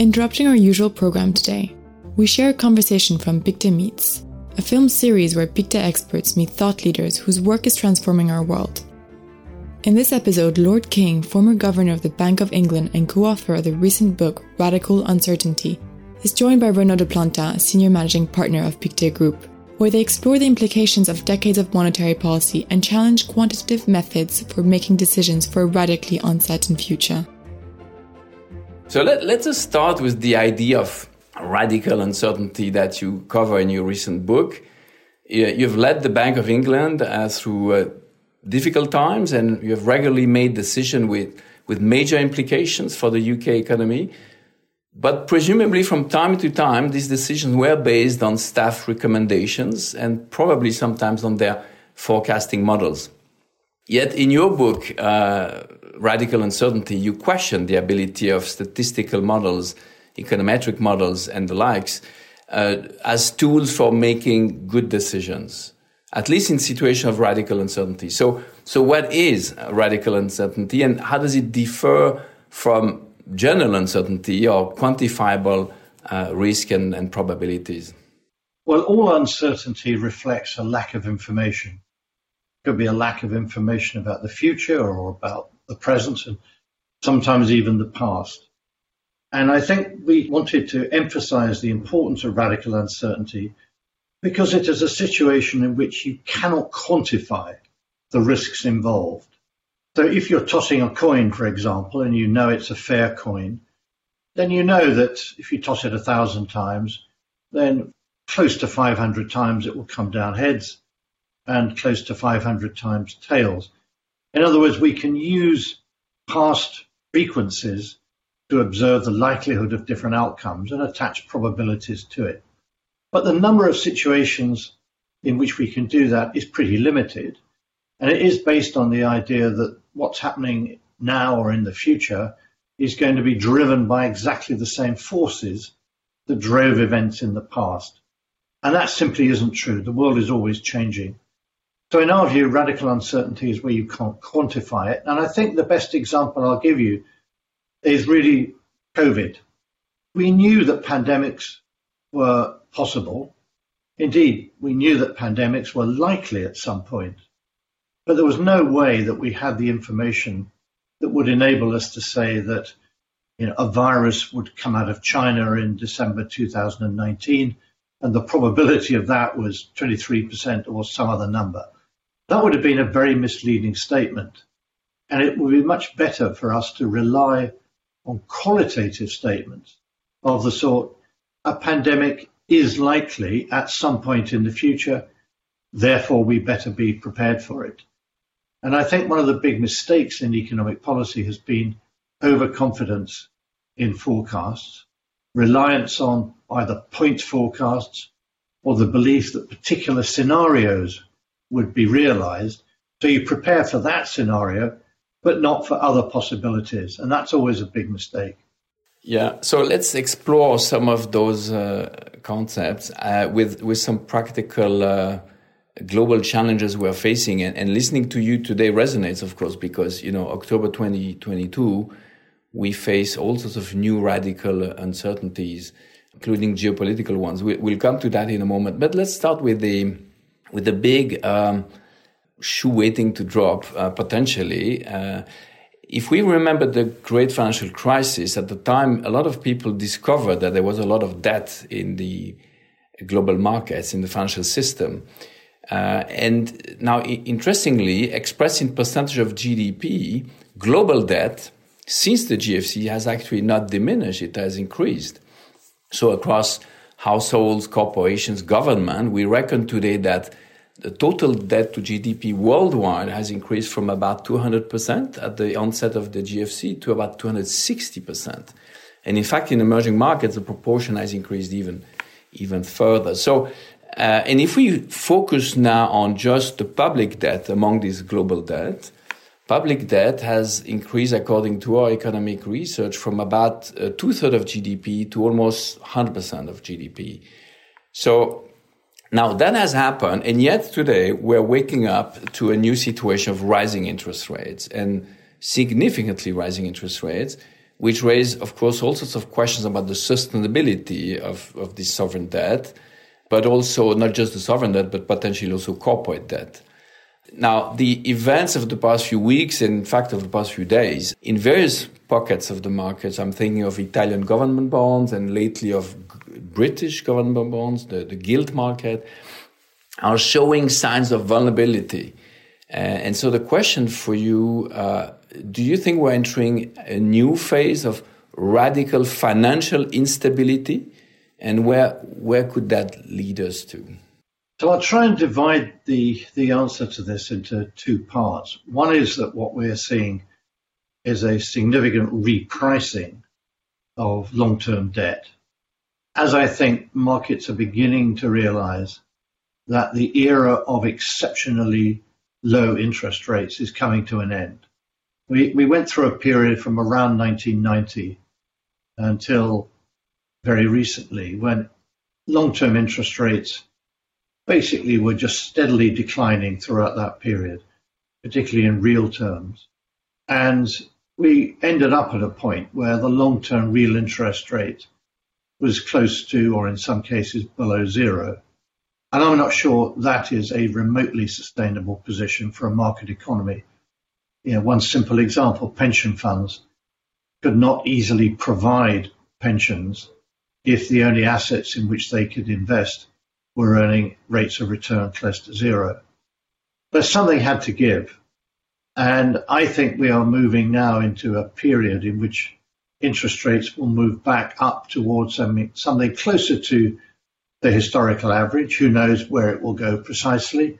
Interrupting our usual program today, we share a conversation from Pictet Meets, a film series where Pictet experts meet thought leaders whose work is transforming our world. In this episode, Lord King, former governor of the Bank of England and co author of the recent book Radical Uncertainty, is joined by Renaud de Planta, senior managing partner of Pictet Group, where they explore the implications of decades of monetary policy and challenge quantitative methods for making decisions for a radically uncertain future. So let, let us just start with the idea of radical uncertainty that you cover in your recent book. You've led the Bank of England uh, through uh, difficult times and you have regularly made decisions with, with major implications for the UK economy. But presumably, from time to time, these decisions were based on staff recommendations and probably sometimes on their forecasting models. Yet, in your book, uh, Radical Uncertainty, you question the ability of statistical models, econometric models, and the likes uh, as tools for making good decisions, at least in situations of radical uncertainty. So, so what is radical uncertainty, and how does it differ from general uncertainty or quantifiable uh, risk and, and probabilities? Well, all uncertainty reflects a lack of information. It could be a lack of information about the future or about the present and sometimes even the past. And I think we wanted to emphasize the importance of radical uncertainty because it is a situation in which you cannot quantify the risks involved. So if you're tossing a coin, for example, and you know it's a fair coin, then you know that if you toss it a thousand times, then close to 500 times it will come down heads and close to 500 times tails. In other words, we can use past frequencies to observe the likelihood of different outcomes and attach probabilities to it. But the number of situations in which we can do that is pretty limited. And it is based on the idea that what's happening now or in the future is going to be driven by exactly the same forces that drove events in the past. And that simply isn't true. The world is always changing. So, in our view, radical uncertainty is where you can't quantify it. And I think the best example I'll give you is really COVID. We knew that pandemics were possible. Indeed, we knew that pandemics were likely at some point. But there was no way that we had the information that would enable us to say that you know, a virus would come out of China in December 2019, and the probability of that was 23% or some other number. That would have been a very misleading statement. And it would be much better for us to rely on qualitative statements of the sort a pandemic is likely at some point in the future, therefore we better be prepared for it. And I think one of the big mistakes in economic policy has been overconfidence in forecasts, reliance on either point forecasts or the belief that particular scenarios would be realized. So you prepare for that scenario, but not for other possibilities. And that's always a big mistake. Yeah, so let's explore some of those uh, concepts uh, with, with some practical uh, global challenges we're facing and, and, listening to you today resonates of course because you know october 2022 we face all sorts of new radical uncertainties including geopolitical ones we, will come to that in a moment but let's start with the with a big um, shoe waiting to drop uh, potentially uh, if we remember the great financial crisis at the time a lot of people discovered that there was a lot of debt in the global markets in the financial system uh, and now, interestingly, expressed in percentage of GDP, global debt since the GFC has actually not diminished, it has increased. So, across households, corporations, government, we reckon today that the total debt to GDP worldwide has increased from about 200% at the onset of the GFC to about 260%. And in fact, in emerging markets, the proportion has increased even, even further. So, uh, and if we focus now on just the public debt among this global debt, public debt has increased, according to our economic research, from about uh, two thirds of GDP to almost 100% of GDP. So now that has happened, and yet today we're waking up to a new situation of rising interest rates and significantly rising interest rates, which raise, of course, all sorts of questions about the sustainability of, of this sovereign debt, but also not just the sovereign debt, but potentially also corporate debt. Now, the events of the past few weeks, in fact of the past few days, in various pockets of the markets, I'm thinking of Italian government bonds and lately of British government bonds, the, the gilt market, are showing signs of vulnerability. Uh, and so the question for you uh, do you think we're entering a new phase of radical financial instability? And where, where could that lead us to? So I'll try and divide the, the answer to this into two parts. One is that what we're seeing is a significant repricing of long term debt. As I think markets are beginning to realize that the era of exceptionally low interest rates is coming to an end. We, we went through a period from around 1990 until very recently when long term interest rates basically were just steadily declining throughout that period, particularly in real terms. And we ended up at a point where the long term real interest rate was close to, or in some cases below zero. And I'm not sure that is a remotely sustainable position for a market economy. You know, one simple example, pension funds could not easily provide pensions if the only assets in which they could invest were earning rates of return close to zero. But something had to give. And I think we are moving now into a period in which interest rates will move back up towards something, something closer to the historical average. Who knows where it will go precisely?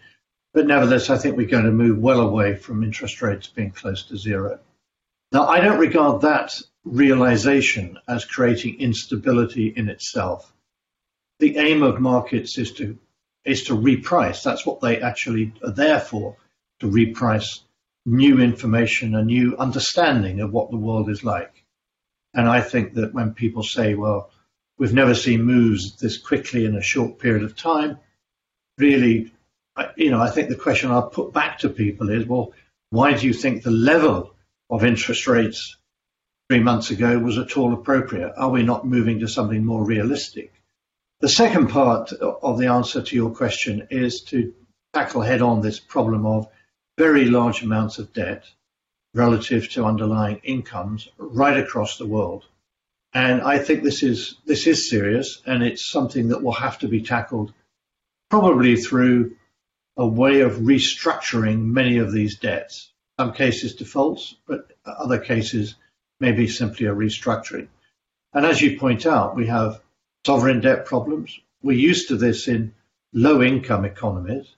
But nevertheless, I think we're going to move well away from interest rates being close to zero. Now, I don't regard that realization as creating instability in itself. The aim of markets is to is to reprice. That's what they actually are there for, to reprice new information, a new understanding of what the world is like. And I think that when people say, well, we've never seen moves this quickly in a short period of time. Really, you know, I think the question I'll put back to people is, well, why do you think the level of interest rates three months ago was at all appropriate? Are we not moving to something more realistic? The second part of the answer to your question is to tackle head on this problem of very large amounts of debt relative to underlying incomes right across the world. And I think this is this is serious, and it's something that will have to be tackled probably through a way of restructuring many of these debts. Some cases defaults, but other cases maybe simply a restructuring. And as you point out, we have sovereign debt problems. We're used to this in low income economies,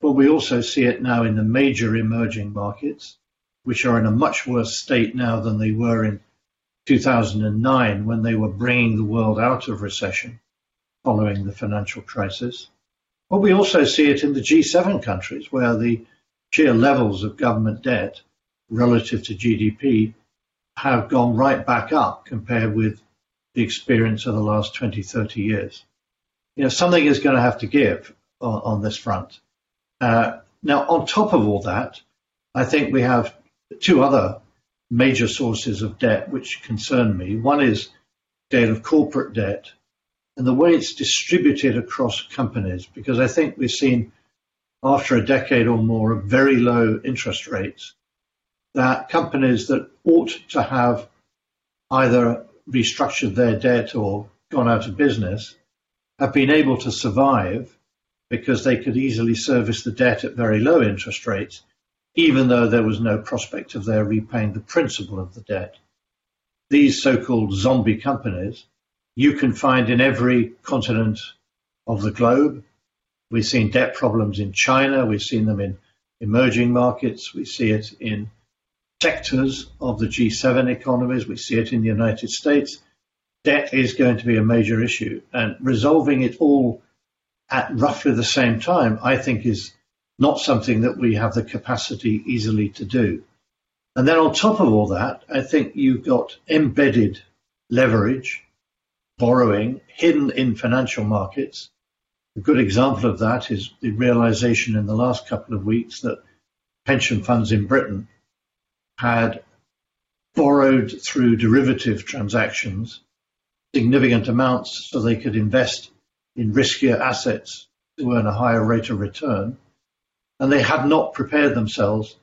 but we also see it now in the major emerging markets, which are in a much worse state now than they were in 2009 when they were bringing the world out of recession following the financial crisis. But we also see it in the G7 countries where the sheer levels of government debt relative to GDP have gone right back up compared with the experience of the last 20, 30 years. You know, something is going to have to give on, on this front. Uh, now, on top of all that, I think we have two other major sources of debt which concern me. One is debt of corporate debt and the way it's distributed across companies, because I think we've seen after a decade or more of very low interest rates that companies that ought to have either restructured their debt or gone out of business have been able to survive because they could easily service the debt at very low interest rates even though there was no prospect of their repaying the principal of the debt. These so called zombie companies you can find in every continent of the globe. We've seen debt problems in China, we've seen them in emerging markets, we see it in sectors of the G7 economies, we see it in the United States. Debt is going to be a major issue, and resolving it all at roughly the same time, I think, is not something that we have the capacity easily to do. And then on top of all that, I think you've got embedded leverage, borrowing hidden in financial markets. A good example of that is the realization in the last couple of weeks that pension funds in Britain had borrowed through derivative transactions significant amounts so they could invest in riskier assets to earn a higher rate of return. And they had not prepared themselves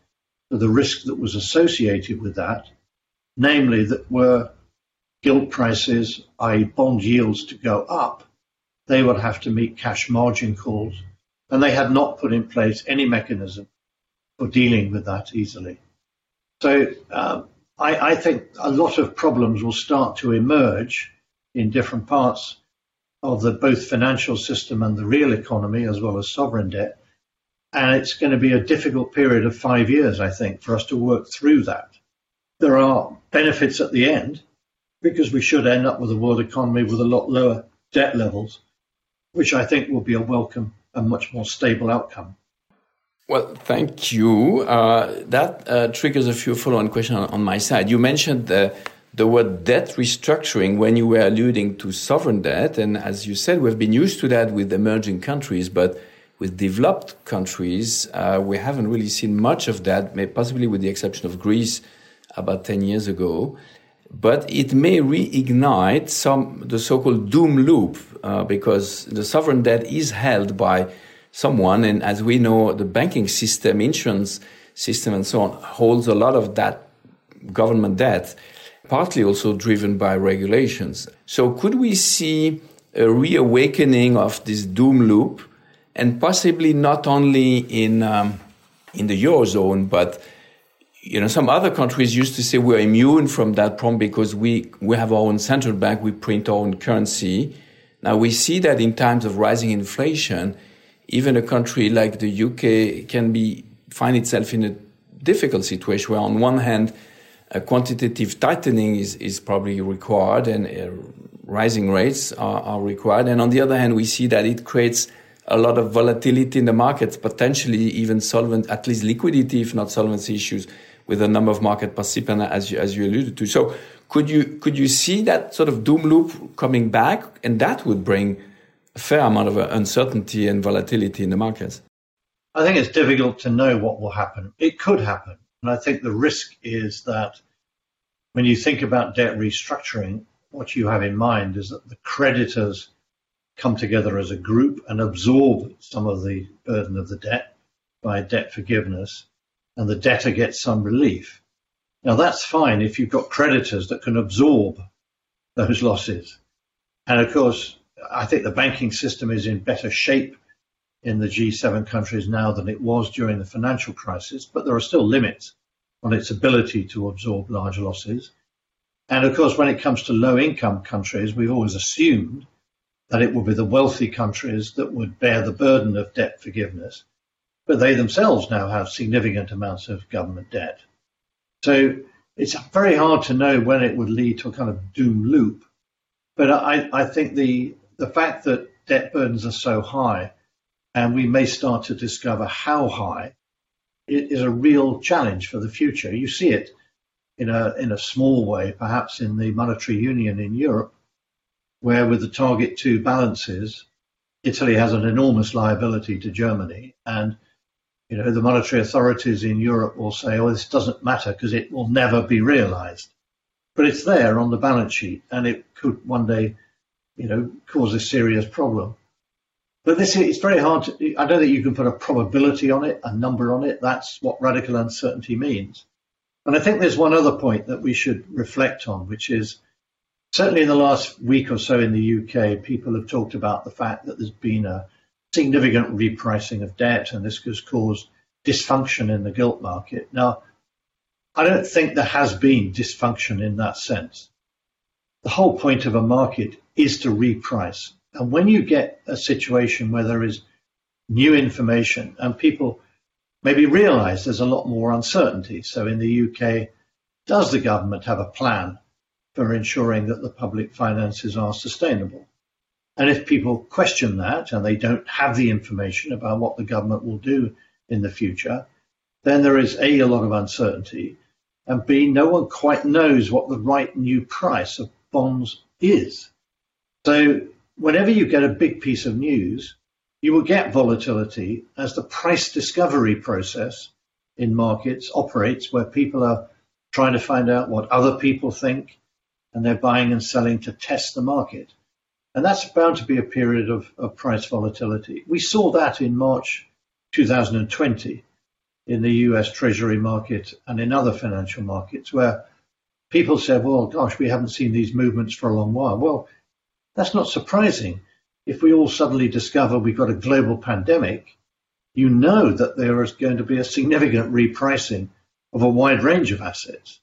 for the risk that was associated with that, namely that were gilt prices, i.e., bond yields, to go up, they would have to meet cash margin calls, and they had not put in place any mechanism for dealing with that easily. So um, I, I think a lot of problems will start to emerge in different parts of the both financial system and the real economy, as well as sovereign debt. And it's going to be a difficult period of five years, I think, for us to work through that. There are benefits at the end because we should end up with a world economy with a lot lower debt levels, which I think will be a welcome and much more stable outcome. Well, thank you. Uh, that uh, triggers a few follow-on questions on, my side. You mentioned the, the word debt restructuring when you were alluding to sovereign debt, and as you said, we've been used to that with emerging countries, but with developed countries, uh, we haven't really seen much of that, possibly with the exception of Greece about 10 years ago. But it may reignite some the so-called doom loop uh, because the sovereign debt is held by someone, and as we know, the banking system, insurance system, and so on holds a lot of that government debt, partly also driven by regulations. So, could we see a reawakening of this doom loop? and possibly not only in um, in the eurozone, but you know some other countries used to say we're immune from that problem because we we have our own central bank, we print our own currency. Now we see that in times of rising inflation, even a country like the UK can be find itself in a difficult situation where on one hand a quantitative tightening is, is probably required and uh, rising rates are, are required and on the other hand we see that it creates a lot of volatility in the markets, potentially even solvent, at least liquidity, if not solvency issues, with a number of market participants, as you, as you alluded to. So, could you could you see that sort of doom loop coming back, and that would bring fair amount of uncertainty and volatility in the markets? I think it's difficult to know what will happen. It could happen, and I think the risk is that when you think about debt restructuring, what you have in mind is that the creditors come together as a group and absorb some of the burden of the debt by debt forgiveness, and the debtor gets some relief. Now, that's fine if you've got creditors that can absorb those losses. And of course, I think the banking system is in better shape in the G7 countries now than it was during the financial crisis, but there are still limits on its ability to absorb large losses. And of course, when it comes to low income countries, we've always assumed that it would be the wealthy countries that would bear the burden of debt forgiveness, but they themselves now have significant amounts of government debt. So it's very hard to know when it would lead to a kind of doom loop. But I, I think the the fact that debt burdens are so high, and we may start to discover how high, it is a real challenge for the future. You see it in a in a small way, perhaps in the monetary union in Europe, where with the target two balances, Italy has an enormous liability to Germany. And, you know, the monetary authorities in Europe will say, oh, this doesn't matter because it will never be realized. But it's there on the balance sheet and it could one day, you know, cause a serious problem. But this is very hard to, I don't think you can put a probability on it, a number on it. That's what radical uncertainty means. And I think there's one other point that we should reflect on, which is certainly in the last week or so in the UK, people have talked about the fact that there's been a significant repricing of debt and this has caused dysfunction in the gilt market. Now, I don't think there has been dysfunction in that sense. The whole point of a market is to reprice. And when you get a situation where there is new information and people maybe realize there's a lot more uncertainty. So in the UK, does the government have a plan for ensuring that the public finances are sustainable. And if people question that and they don't have the information about what the government will do in the future, then there is A, a lot of uncertainty, and B, no one quite knows what the right new price of bonds is. So whenever you get a big piece of news, you will get volatility as the price discovery process in markets operates where people are trying to find out what other people think, and they're buying and selling to test the market. And that's bound to be a period of, of price volatility. We saw that in March 2020 in the US Treasury market and in other financial markets where people say, well, gosh, we haven't seen these movements for a long while. Well, that's not surprising. If we all suddenly discover we've got a global pandemic, you know that there is going to be a significant repricing of a wide range of assets.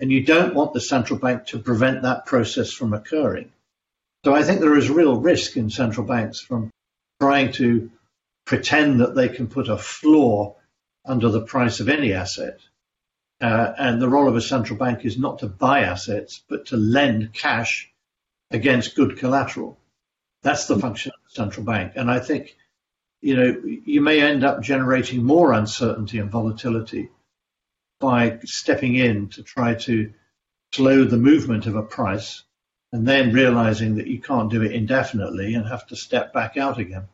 And you don't want the central bank to prevent that process from occurring. So I think there is real risk in central banks from trying to pretend that they can put a floor under the price of any asset. Uh, and the role of a central bank is not to buy assets, but to lend cash against good collateral. That's the function of the central bank. And I think, you know, you may end up generating more uncertainty and volatility by stepping in to try to slow the movement of a price and then realizing that you can't do it indefinitely and have to step back out again.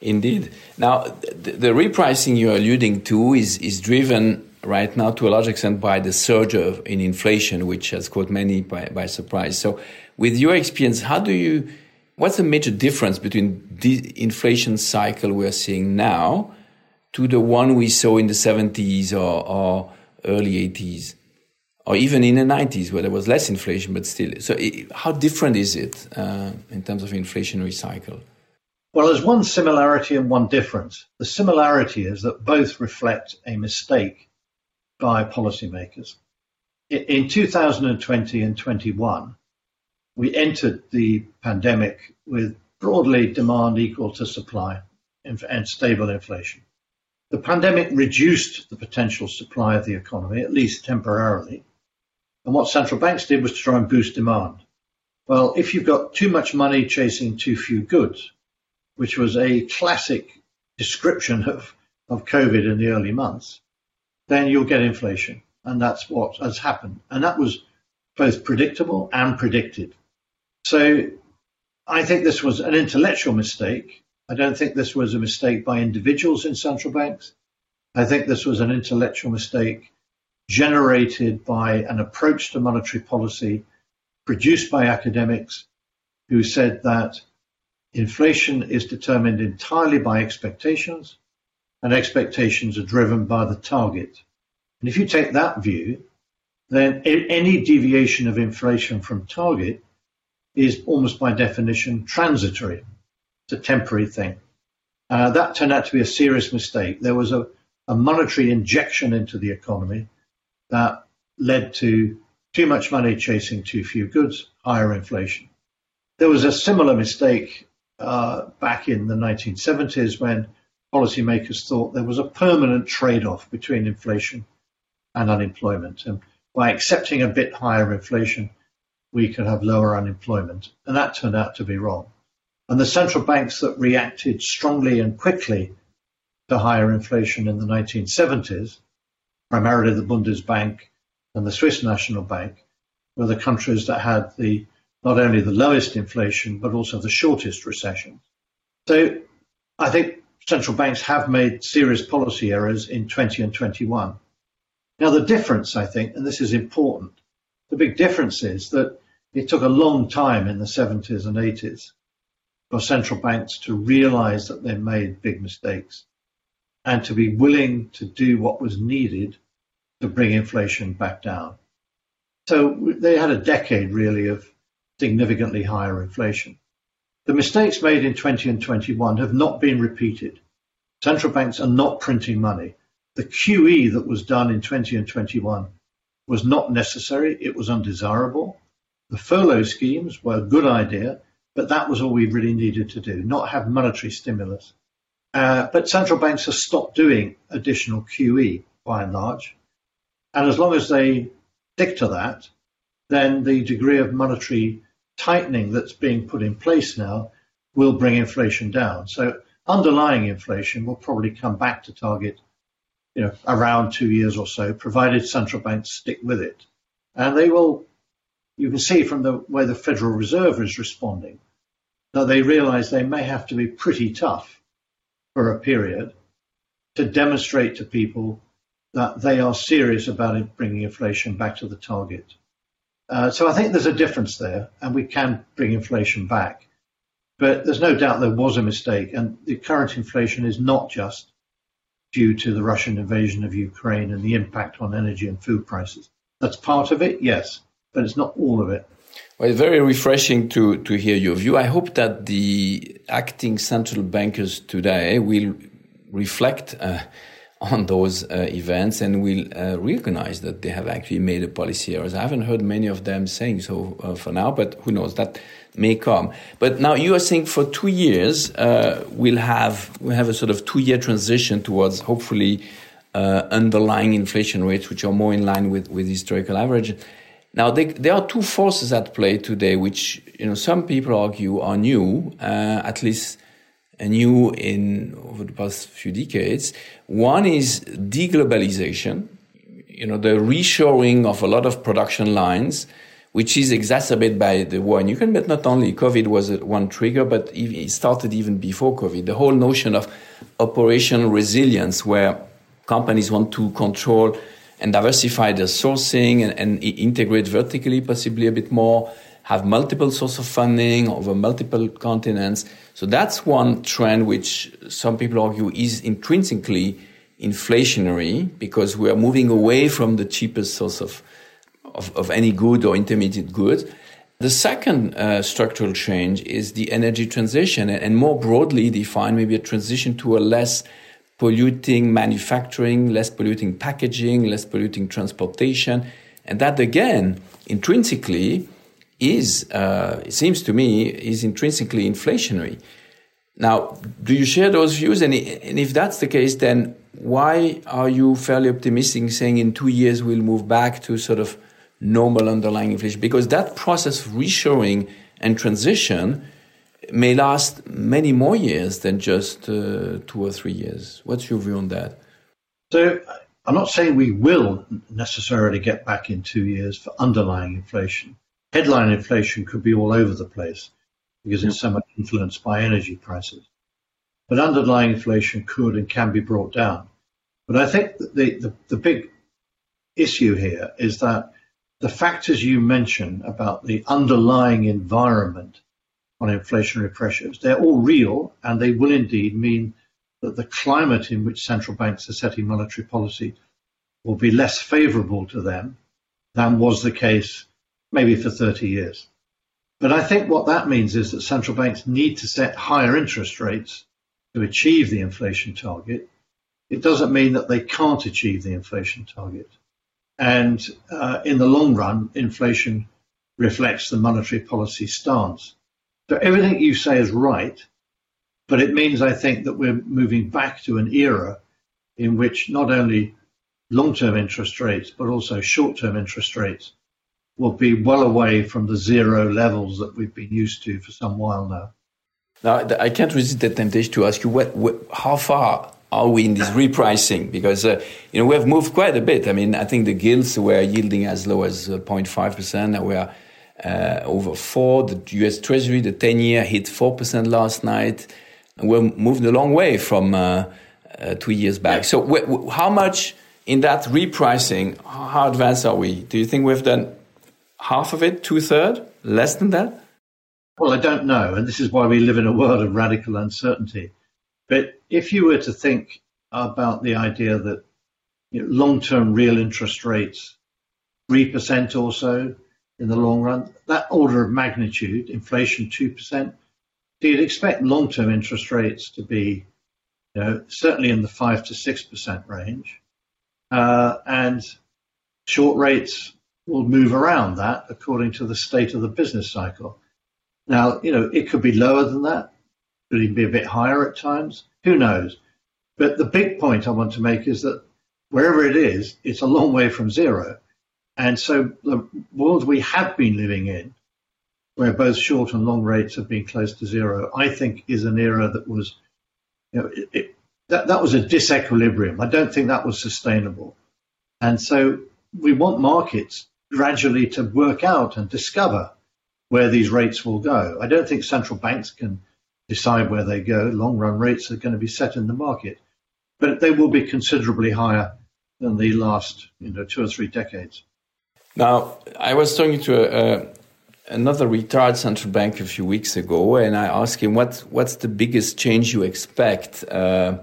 Indeed. Now, the, the repricing you're alluding to is, is driven right now to a large extent by the surge of, in inflation, which has caught many by, by surprise. So, with your experience, how do you, what's the major difference between the inflation cycle we're seeing now to the one we saw in the 70s or, or early 80s? or even in the 90s where there was less inflation, but still. So, how different is it uh, in terms of inflationary cycle? Well, there's one similarity and one difference. The similarity is that both reflect a mistake by policymakers. In 2020 and 21, we entered the pandemic with broadly demand equal to supply and stable inflation. The pandemic reduced the potential supply of the economy, at least temporarily, and what central banks did was to try and boost demand. Well, if you've got too much money chasing too few goods, which was a classic description of, of COVID in the early months, then you'll get inflation. And that's what has happened. And that was both predictable and predicted. So I think this was an intellectual mistake. I don't think this was a mistake by individuals in central banks. I think this was an intellectual mistake generated by an approach to monetary policy produced by academics who said that inflation is determined entirely by expectations and expectations are driven by the target. And if you take that view, then any deviation of inflation from target is almost by definition transitory. It's a temporary thing. Uh, that turned out to be a serious mistake. There was a, a monetary injection into the economy that led to too much money chasing too few goods, higher inflation. There was a similar mistake uh, back in the 1970s when policymakers thought there was a permanent trade off between inflation and unemployment. And by accepting a bit higher inflation, we could have lower unemployment. And that turned out to be wrong. And the central banks that reacted strongly and quickly to higher inflation in the 1970s primarily the Bundesbank and the Swiss National Bank, were the countries that had the not only the lowest inflation but also the shortest recession. So I think central banks have made serious policy errors in 20 and 21. Now the difference, I think, and this is important, the big difference is that it took a long time in the 70s and 80s for central banks to realize that they made big mistakes and to be willing to do what was needed to bring inflation back down. So they had a decade really of significantly higher inflation. The mistakes made in 20 and 21 have not been repeated. Central banks are not printing money. The QE that was done in 20 and 21 was not necessary. It was undesirable. The furlough schemes were a good idea, but that was all we really needed to do, not have monetary stimulus. Uh, but central banks have stopped doing additional QE by and large. And as long as they stick to that, then the degree of monetary tightening that's being put in place now will bring inflation down. So underlying inflation will probably come back to target, you know, around two years or so, provided central banks stick with it. And they will, you can see from the way the Federal Reserve is responding, that they realize they may have to be pretty tough for a period to demonstrate to people that they are serious about bringing inflation back to the target. Uh, so I think there's a difference there, and we can bring inflation back. But there's no doubt there was a mistake, and the current inflation is not just due to the Russian invasion of Ukraine and the impact on energy and food prices. That's part of it, yes, but it's not all of it. Well, it's very refreshing to, to hear your view. I hope that the acting central bankers today will reflect uh, on those uh, events and will uh, recognize that they have actually made a policy error. I haven't heard many of them saying so uh, for now, but who knows that may come. But now you are saying for two years uh, we'll have we have a sort of two year transition towards hopefully uh, underlying inflation rates which are more in line with with historical average. Now they, there are two forces at play today, which you know some people argue are new, uh, at least new in over the past few decades. One is deglobalization, you know, the reshoring of a lot of production lines, which is exacerbated by the war in Ukraine, but not only. COVID was one trigger, but it started even before COVID. The whole notion of operational resilience, where companies want to control and diversify their sourcing and, and integrate vertically, possibly a bit more have multiple sources of funding over multiple continents. So that's one trend which some people argue is intrinsically inflationary because we are moving away from the cheapest source of, of, of any good or intermediate good. The second uh, structural change is the energy transition, and more broadly defined, maybe a transition to a less polluting manufacturing, less polluting packaging, less polluting transportation. And that again, intrinsically, is, uh, it seems to me, is intrinsically inflationary. Now, do you share those views? And, and if that's the case, then why are you fairly optimistic saying in two years we'll move back to sort of normal underlying inflation? Because that process of reshoring and transition may last many more years than just uh, two or three years. What's your view on that? So, I'm not saying we will necessarily get back in two years for underlying inflation headline inflation could be all over the place because it's so much influenced by energy prices. But underlying inflation could and can be brought down. But I think the, the, the big issue here is that the factors you mention about the underlying environment on inflationary pressures, they're all real and they will indeed mean that the climate in which central banks are setting monetary policy will be less favorable to them than was the case maybe for 30 years. But I think what that means is that central banks need to set higher interest rates to achieve the inflation target. It doesn't mean that they can't achieve the inflation target. And uh, in the long run, inflation reflects the monetary policy stance. So everything you say is right, but it means I think that we're moving back to an era in which not only long-term interest rates, but also short-term interest rates will be well away from the zero levels that we've been used to for some while now. Now, I can't resist the temptation to ask you what, what, how far are we in this repricing? Because uh, you know we have moved quite a bit. I mean, I think the gilts were yielding as low as 0.5 uh, percent. Now we are uh, over four. The U.S. Treasury, the 10-year, hit four percent last night. And we're moving a long way from uh, uh two years back. So, how much in that repricing? How advanced are we? Do you think we've done half of it, two third, less than that? Well, I don't know, and this is why we live in a world of radical uncertainty. But if you were to think about the idea that you know, long-term real interest rates, three percent or so in the long run, that order of magnitude, inflation two percent, so you'd expect long-term interest rates to be, you know, certainly in the five to six percent range, uh, and short rates will move around that according to the state of the business cycle. Now, you know, it could be lower than that, could even be a bit higher at times. Who knows? But the big point I want to make is that wherever it is, it's a long way from zero. And so the world we have been living in, where both short and long rates have been close to zero, I think is an era that was, you know, it, it, that, that was a disequilibrium. I don't think that was sustainable. And so we want markets gradually to work out and discover where these rates will go. I don't think central banks can decide where they go. Long run rates are going to be set in the market, but they will be considerably higher than the last you know two or three decades. Now, I was talking to a, a, another retired central bank a few weeks ago, and I asked him what what's the biggest change you expect uh,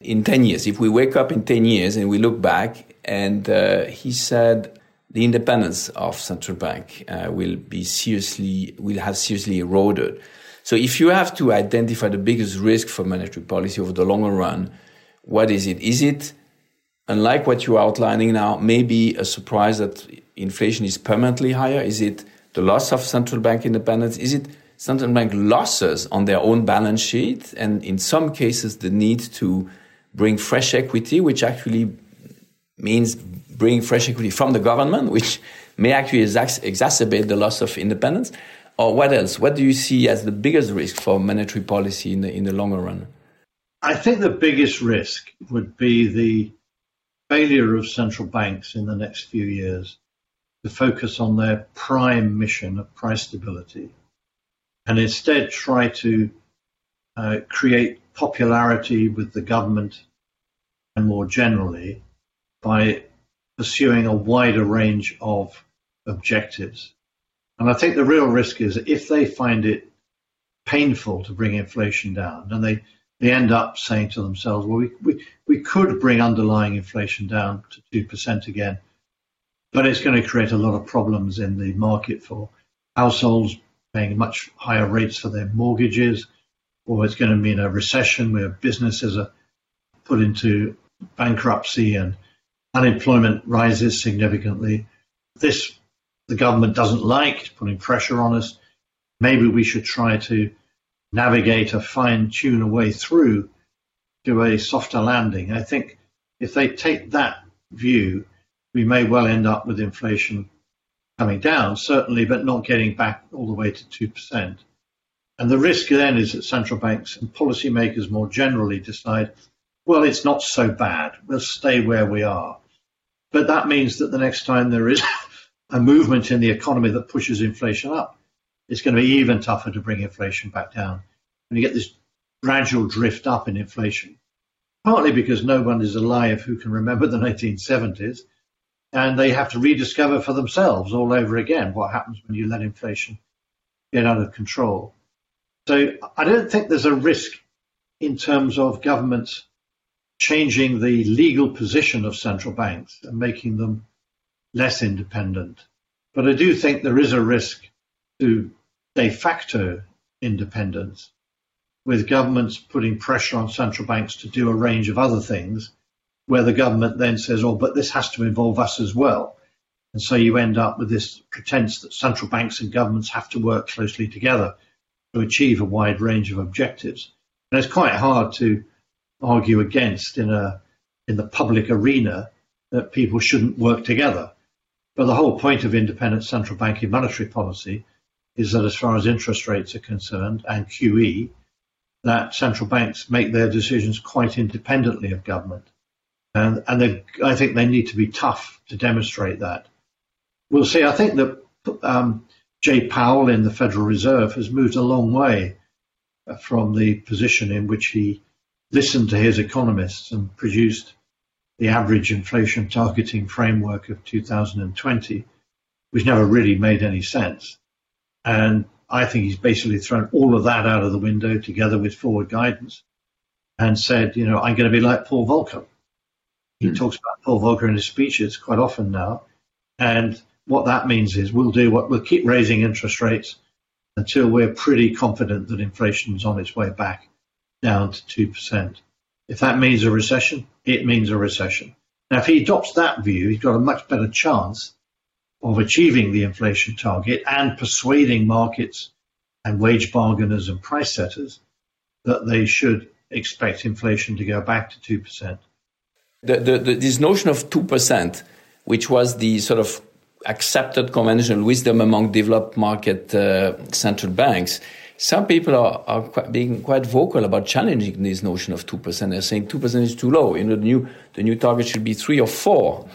in ten years. If we wake up in ten years and we look back, and uh, he said the independence of central bank uh, will be seriously will have seriously eroded. So, if you have to identify the biggest risk for monetary policy over the longer run, what is it? Is it unlike what you're outlining now, maybe a surprise that inflation is permanently higher? Is it the loss of central bank independence? Is it central bank losses on their own balance sheet? And in some cases, the need to bring fresh equity, which actually means bring fresh equity from the government, which may actually exacerbate the loss of independence? Or what else? What do you see as the biggest risk for monetary policy in the, in the longer run? I think the biggest risk would be the failure of central banks in the next few years to focus on their prime mission of price stability and instead try to uh, create popularity with the government and more generally by pursuing a wider range of objectives. And I think the real risk is if they find it painful to bring inflation down and they they end up saying to themselves, well, we, we, we could bring underlying inflation down to 2% again, but it's going to create a lot of problems in the market for households paying much higher rates for their mortgages, or it's going to mean a recession where businesses are put into bankruptcy and unemployment rises significantly. This the government doesn't like, it's putting pressure on us. Maybe we should try to navigate a fine tune a way through to a softer landing. I think if they take that view, we may well end up with inflation coming down, certainly, but not getting back all the way to 2%. And the risk then is that central banks and policymakers more generally decide, well, it's not so bad. We'll stay where we are. But that means that the next time there is a movement in the economy that pushes inflation up, it's going to be even tougher to bring inflation back down. And you get this gradual drift up in inflation, partly because no one is alive who can remember the 1970s, and they have to rediscover for themselves all over again what happens when you let inflation get out of control. So I don't think there's a risk in terms of governments changing the legal position of central banks and making them less independent. But I do think there is a risk to de facto independence, with governments putting pressure on central banks to do a range of other things, where the government then says, oh, but this has to involve us as well. And so you end up with this pretense that central banks and governments have to work closely together to achieve a wide range of objectives. And it's quite hard to argue against in a in the public arena that people shouldn't work together. But the whole point of independent central banking monetary policy is that as far as interest rates are concerned and QE, that central banks make their decisions quite independently of government. And, and I think they need to be tough to demonstrate that. We'll see. I think that um, Jay Powell in the Federal Reserve has moved a long way from the position in which he listened to his economists and produced the average inflation targeting framework of 2020, which never really made any sense. And I think he's basically thrown all of that out of the window together with forward guidance and said, you know, I'm going to be like Paul Volcker. He mm. talks about Paul Volcker in his speeches quite often now. And what that means is we'll do what we'll keep raising interest rates until we're pretty confident that inflation is on its way back down to 2%. If that means a recession, it means a recession. Now, if he adopts that view, he's got a much better chance of achieving the inflation target and persuading markets and wage bargainers and price setters that they should expect inflation to go back to 2%. The, the, the, this notion of 2%, which was the sort of accepted conventional wisdom among developed market uh, central banks, some people are, are quite being quite vocal about challenging this notion of 2%. They're saying 2% is too low. You know, the new, the new target should be 3 or 4.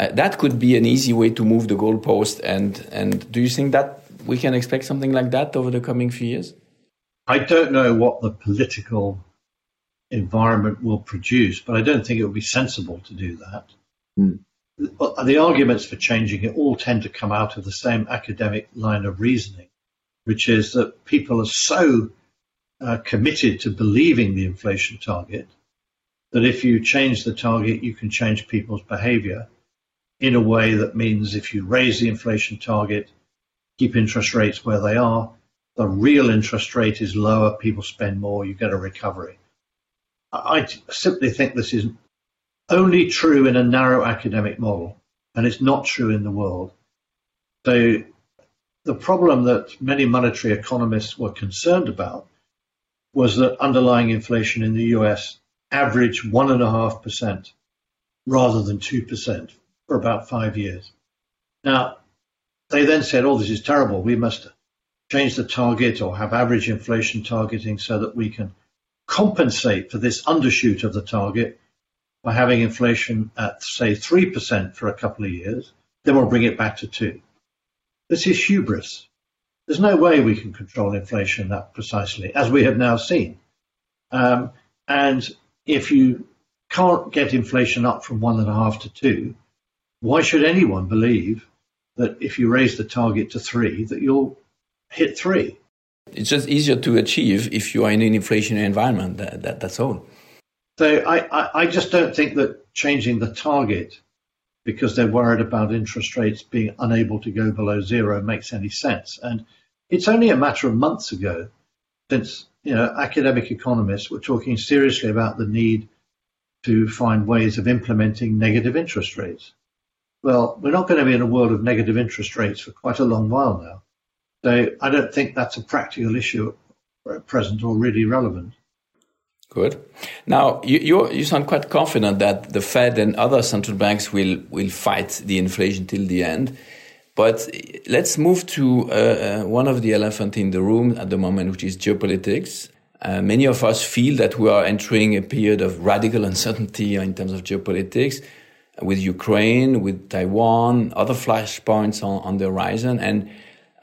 Uh, that could be an easy way to move the goalpost. And, and do you think that we can expect something like that over the coming few years? I don't know what the political environment will produce, but I don't think it would be sensible to do that. Mm. The, the arguments for changing it all tend to come out of the same academic line of reasoning, which is that people are so uh, committed to believing the inflation target that if you change the target, you can change people's behavior in a way that means if you raise the inflation target, keep interest rates where they are, the real interest rate is lower, people spend more, you get a recovery. I simply think this is only true in a narrow academic model, and it's not true in the world. So the problem that many monetary economists were concerned about was that underlying inflation in the US averaged 1.5% rather than 2% for about five years. Now, they then said, oh, this is terrible. We must change the target or have average inflation targeting so that we can compensate for this undershoot of the target by having inflation at, say, 3% for a couple of years. Then we'll bring it back to 2 This is hubris. There's no way we can control inflation that precisely, as we have now seen. Um, and if you can't get inflation up from one and a half to two, why should anyone believe that if you raise the target to three, that you'll hit three? It's just easier to achieve if you are in an inflationary environment. That, that, that's all. So I, I, I just don't think that changing the target because they're worried about interest rates being unable to go below zero makes any sense. And it's only a matter of months ago since you know academic economists were talking seriously about the need to find ways of implementing negative interest rates. Well, we're not going to be in a world of negative interest rates for quite a long while now. So I don't think that's a practical issue at present or really relevant. Good. Now you you sound quite confident that the Fed and other central banks will will fight the inflation till the end. But let's move to uh, uh, one of the elephant in the room at the moment, which is geopolitics. Uh, many of us feel that we are entering a period of radical uncertainty in terms of geopolitics with Ukraine, with Taiwan, other flashpoints on, on the horizon. And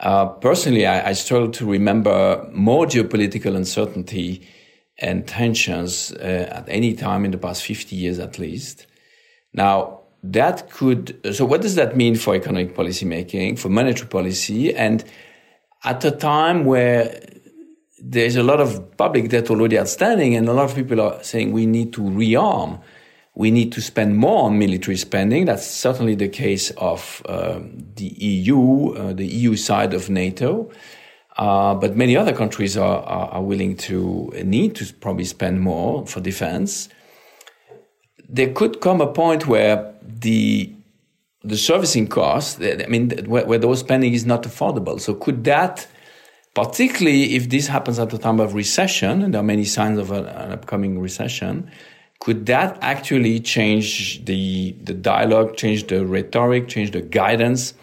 uh, personally, I, I, struggle to remember more geopolitical uncertainty and tensions uh, at any time in the past 50 years at least. Now, that could, so what does that mean for economic policy making, for monetary policy? And at a time where there's a lot of public debt already outstanding and a lot of people are saying we need to rearm we need to spend more on military spending. That's certainly the case of uh, the EU, uh, the EU side of NATO. Uh, but many other countries are, are, are, willing to need to probably spend more for defense. There could come a point where the the servicing costs, I mean, where, where those spending is not affordable. So could that, particularly if this happens at a time of recession, and there are many signs of an upcoming recession, could that actually change the, the dialogue, change the rhetoric, change the guidance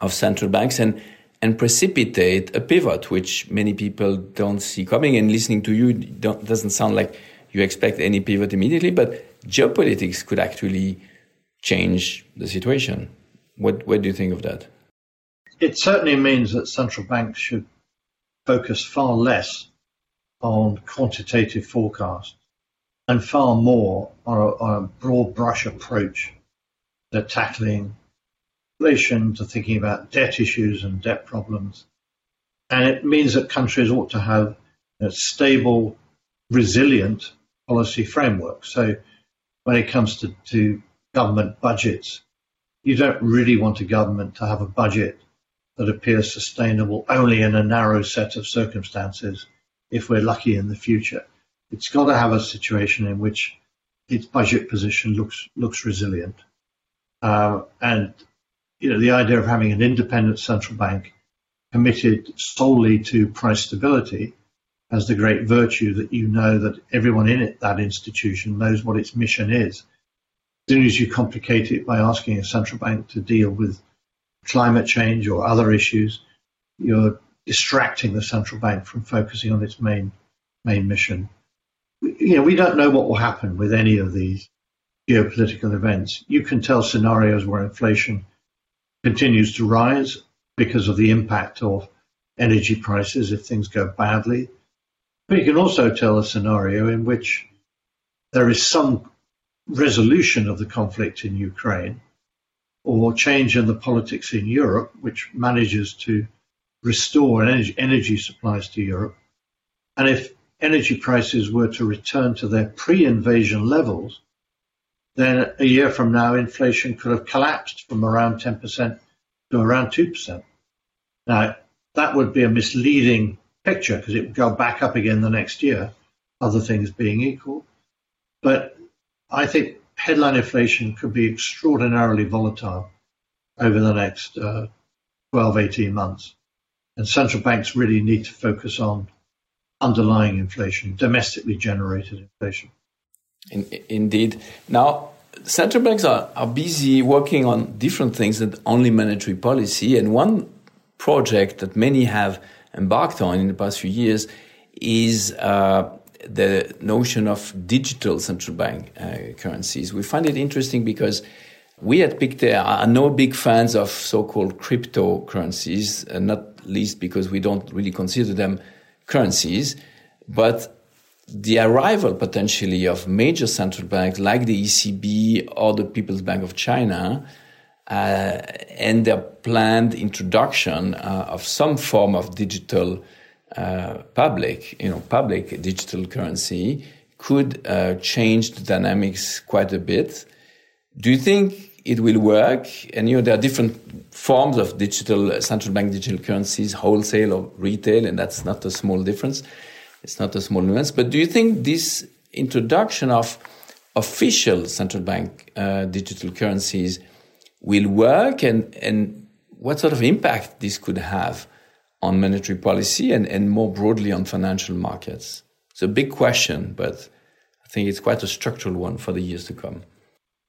of central banks and, and precipitate a pivot, which many people don't see coming? And listening to you doesn't sound like you expect any pivot immediately, but geopolitics could actually change the situation. What, what do you think of that? It certainly means that central banks should focus far less on quantitative forecasts and far more on a, on a broad brush approach to tackling inflation, to thinking about debt issues and debt problems. And it means that countries ought to have a stable, resilient policy framework. So when it comes to, to government budgets, you don't really want a government to have a budget that appears sustainable only in a narrow set of circumstances if we're lucky in the future. It's got to have a situation in which its budget position looks looks resilient, uh, and you know the idea of having an independent central bank committed solely to price stability has the great virtue that you know that everyone in it, that institution knows what its mission is. As soon as you complicate it by asking a central bank to deal with climate change or other issues, you're distracting the central bank from focusing on its main main mission you know, we don't know what will happen with any of these geopolitical events. You can tell scenarios where inflation continues to rise because of the impact of energy prices if things go badly. But you can also tell a scenario in which there is some resolution of the conflict in Ukraine or change in the politics in Europe, which manages to restore energy, energy supplies to Europe, and if energy prices were to return to their pre invasion levels, then a year from now, inflation could have collapsed from around 10% to around 2%. Now, that would be a misleading picture because it would go back up again the next year, other things being equal. But I think headline inflation could be extraordinarily volatile over the next uh, 12, 18 months. And central banks really need to focus on underlying inflation, domestically generated inflation. In, indeed. Now, central banks are, are busy working on different things than only monetary policy. And one project that many have embarked on in the past few years is uh, the notion of digital central bank uh, currencies. We find it interesting because we at Pictet are no big fans of so-called cryptocurrencies, uh, not least because we don't really consider them currencies, but the arrival potentially of major central banks like the ECB or the People's Bank of China uh, and their planned introduction uh, of some form of digital uh, public, you know, public digital currency could uh, change the dynamics quite a bit. Do you think it will work? And you know, there are different forms of digital central bank digital currencies, wholesale or retail, and that's not a small difference. It's not a small nuance. But do you think this introduction of official central bank uh, digital currencies will work, and and what sort of impact this could have on monetary policy and, and more broadly on financial markets? It's a big question, but I think it's quite a structural one for the years to come.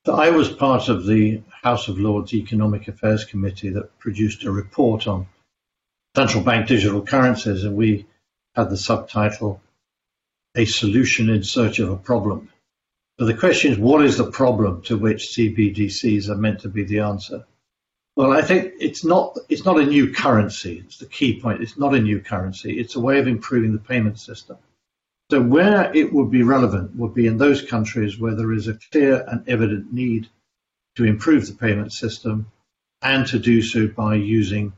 I was part of the House of Lords Economic Affairs Committee that produced a report on central bank digital currencies, and we had the subtitle A Solution in Search of a Problem. So the question is, what is the problem to which CBDCs are meant to be the answer? Well, I think it's not it's not a new currency. It's the key point. It's not a new currency. It's a way of improving the payment system. So where it would be relevant would be in those countries where there is a clear and evident need to improve the payment system and to do so by using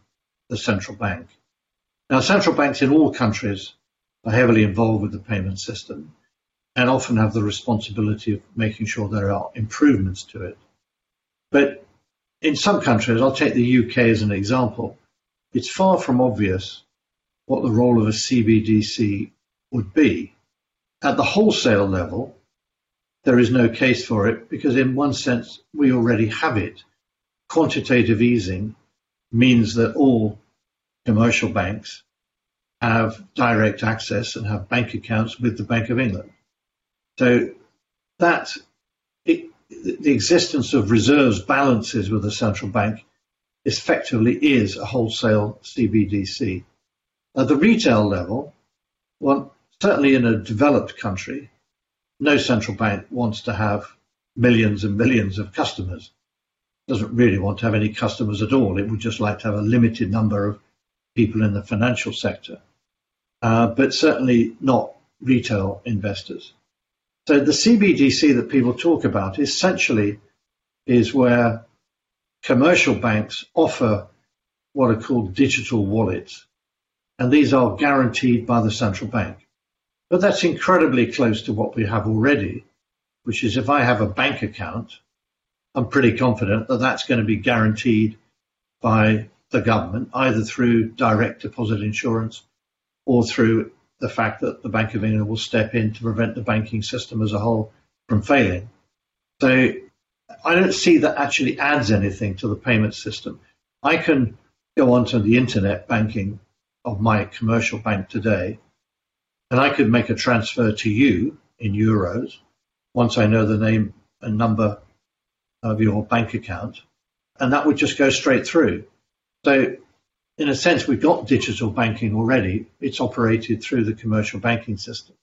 the central bank. Now, central banks in all countries are heavily involved with the payment system and often have the responsibility of making sure there are improvements to it. But in some countries, I'll take the UK as an example, it's far from obvious what the role of a CBDC would be. At the wholesale level, there is no case for it because, in one sense, we already have it. Quantitative easing means that all commercial banks have direct access and have bank accounts with the Bank of England. So that the existence of reserves balances with the central bank effectively is a wholesale CBDC. At the retail level, well, certainly in a developed country, no central bank wants to have millions and millions of customers. Doesn't really want to have any customers at all. It would just like to have a limited number of people in the financial sector, uh, but certainly not retail investors. So the CBDC that people talk about essentially is where commercial banks offer what are called digital wallets, and these are guaranteed by the central bank. But that's incredibly close to what we have already, which is if I have a bank account, I'm pretty confident that that's going to be guaranteed by the government, either through direct deposit insurance or through the fact that the Bank of England will step in to prevent the banking system as a whole from failing. So I don't see that actually adds anything to the payment system. I can go onto the internet banking of my commercial bank today, and I could make a transfer to you in euros once I know the name and number of your bank account, and that would just go straight through. So, in a sense, we've got digital banking already. It's operated through the commercial banking system.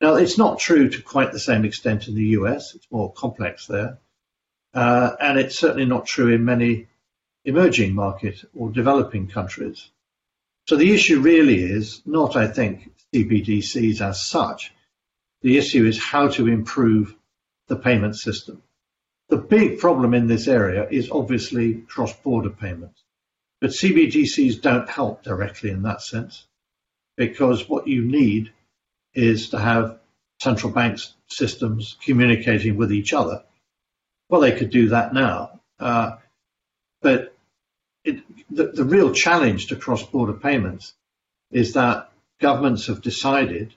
Now, it's not true to quite the same extent in the US. It's more complex there. Uh, and it's certainly not true in many emerging market or developing countries. So the issue really is not, I think, CBDCs as such. The issue is how to improve the payment system. The big problem in this area is obviously cross-border payments. But CBDCs don't help directly in that sense because what you need is to have central banks systems communicating with each other. Well, they could do that now. Uh, but it, the, the real challenge to cross-border payments is that governments have decided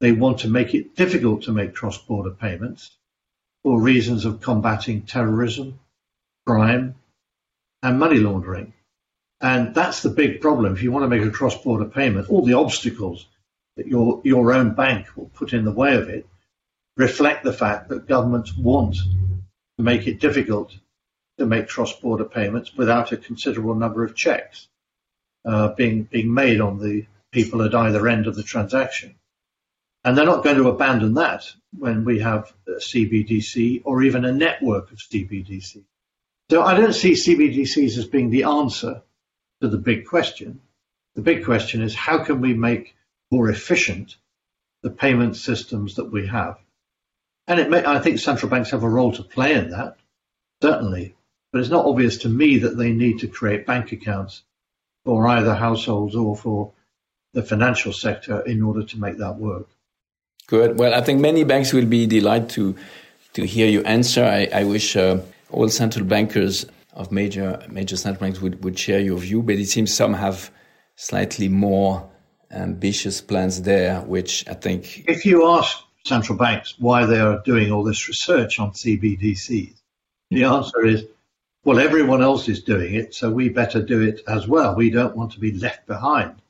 they want to make it difficult to make cross-border payments for reasons of combating terrorism, crime, and money laundering. And that's the big problem. If you want to make a cross-border payment, all the obstacles that your your own bank will put in the way of it reflect the fact that governments want to make it difficult to make cross-border payments without a considerable number of checks uh, being being made on the people at either end of the transaction. And they're not going to abandon that when we have CBDC or even a network of CBDC. So I don't see CBDCs as being the answer to the big question. The big question is how can we make more efficient the payment systems that we have? And it may, I think central banks have a role to play in that, certainly. But it's not obvious to me that they need to create bank accounts for either households or for the financial sector in order to make that work. Good. Well, I think many banks will be delighted to to hear your answer. I, I wish uh, all central bankers of major major central banks would, would share your view, but it seems some have slightly more ambitious plans there, which I think. If you ask central banks why they are doing all this research on CBDCs, the answer is, well, everyone else is doing it, so we better do it as well. We don't want to be left behind.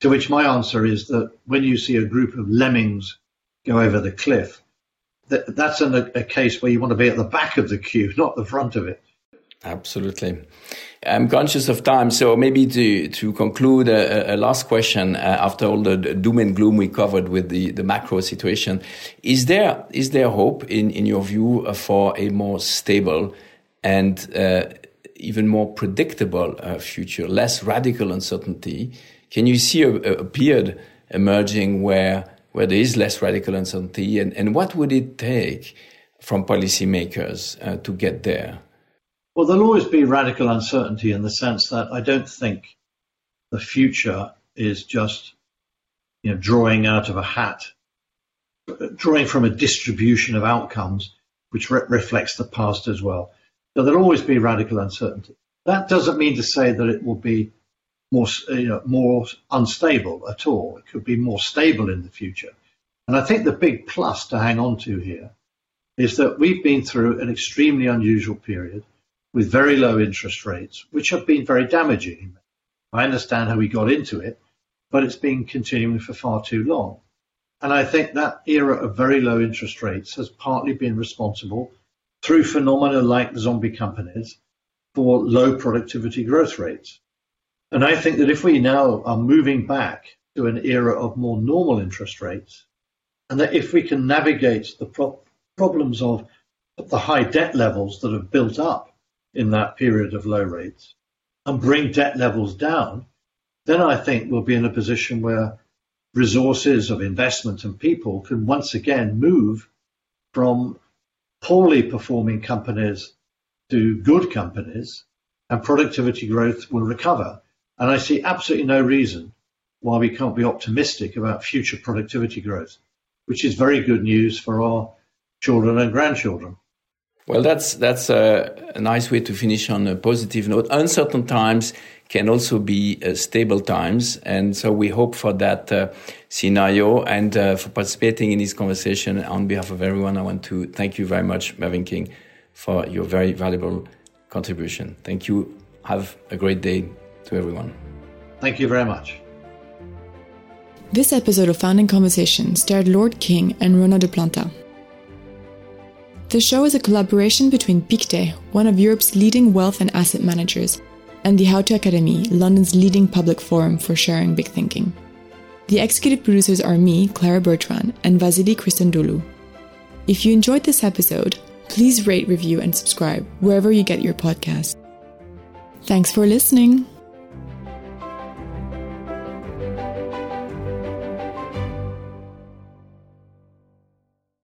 To which my answer is that when you see a group of lemmings go over the cliff, that, that's an, a case where you want to be at the back of the queue, not the front of it. Absolutely. I'm conscious of time, so maybe to, to conclude, a, a last question uh, after all the doom and gloom we covered with the, the macro situation. Is there, is there hope, in, in your view, uh, for a more stable and uh, even more predictable uh, future, less radical uncertainty? Can you see a, a period emerging where where there is less radical uncertainty, and, and what would it take from policymakers uh, to get there? Well, there'll always be radical uncertainty in the sense that I don't think the future is just you know drawing out of a hat, drawing from a distribution of outcomes which re reflects the past as well. So there'll always be radical uncertainty. That doesn't mean to say that it will be more you know, more unstable at all. It could be more stable in the future. And I think the big plus to hang on to here is that we've been through an extremely unusual period with very low interest rates, which have been very damaging. I understand how we got into it, but it's been continuing for far too long. And I think that era of very low interest rates has partly been responsible through phenomena like zombie companies for low productivity growth rates. And I think that if we now are moving back to an era of more normal interest rates, and that if we can navigate the pro- problems of the high debt levels that have built up in that period of low rates and bring debt levels down, then I think we'll be in a position where resources of investment and people can once again move from poorly performing companies to good companies and productivity growth will recover. And I see absolutely no reason why we can't be optimistic about future productivity growth, which is very good news for our children and grandchildren. Well, that's that's a, a nice way to finish on a positive note. Uncertain times can also be uh, stable times, and so we hope for that uh, scenario. And uh, for participating in this conversation on behalf of everyone, I want to thank you very much, Mervyn King, for your very valuable contribution. Thank you. Have a great day to everyone. Thank you very much. This episode of Founding Conversation starred Lord King and Renaud de Planta. The show is a collaboration between Pictet, one of Europe's leading wealth and asset managers, and the How to Academy, London's leading public forum for sharing big thinking. The executive producers are me, Clara Bertrand, and Vasily Christandoulou. If you enjoyed this episode, please rate, review, and subscribe wherever you get your podcasts. Thanks for listening.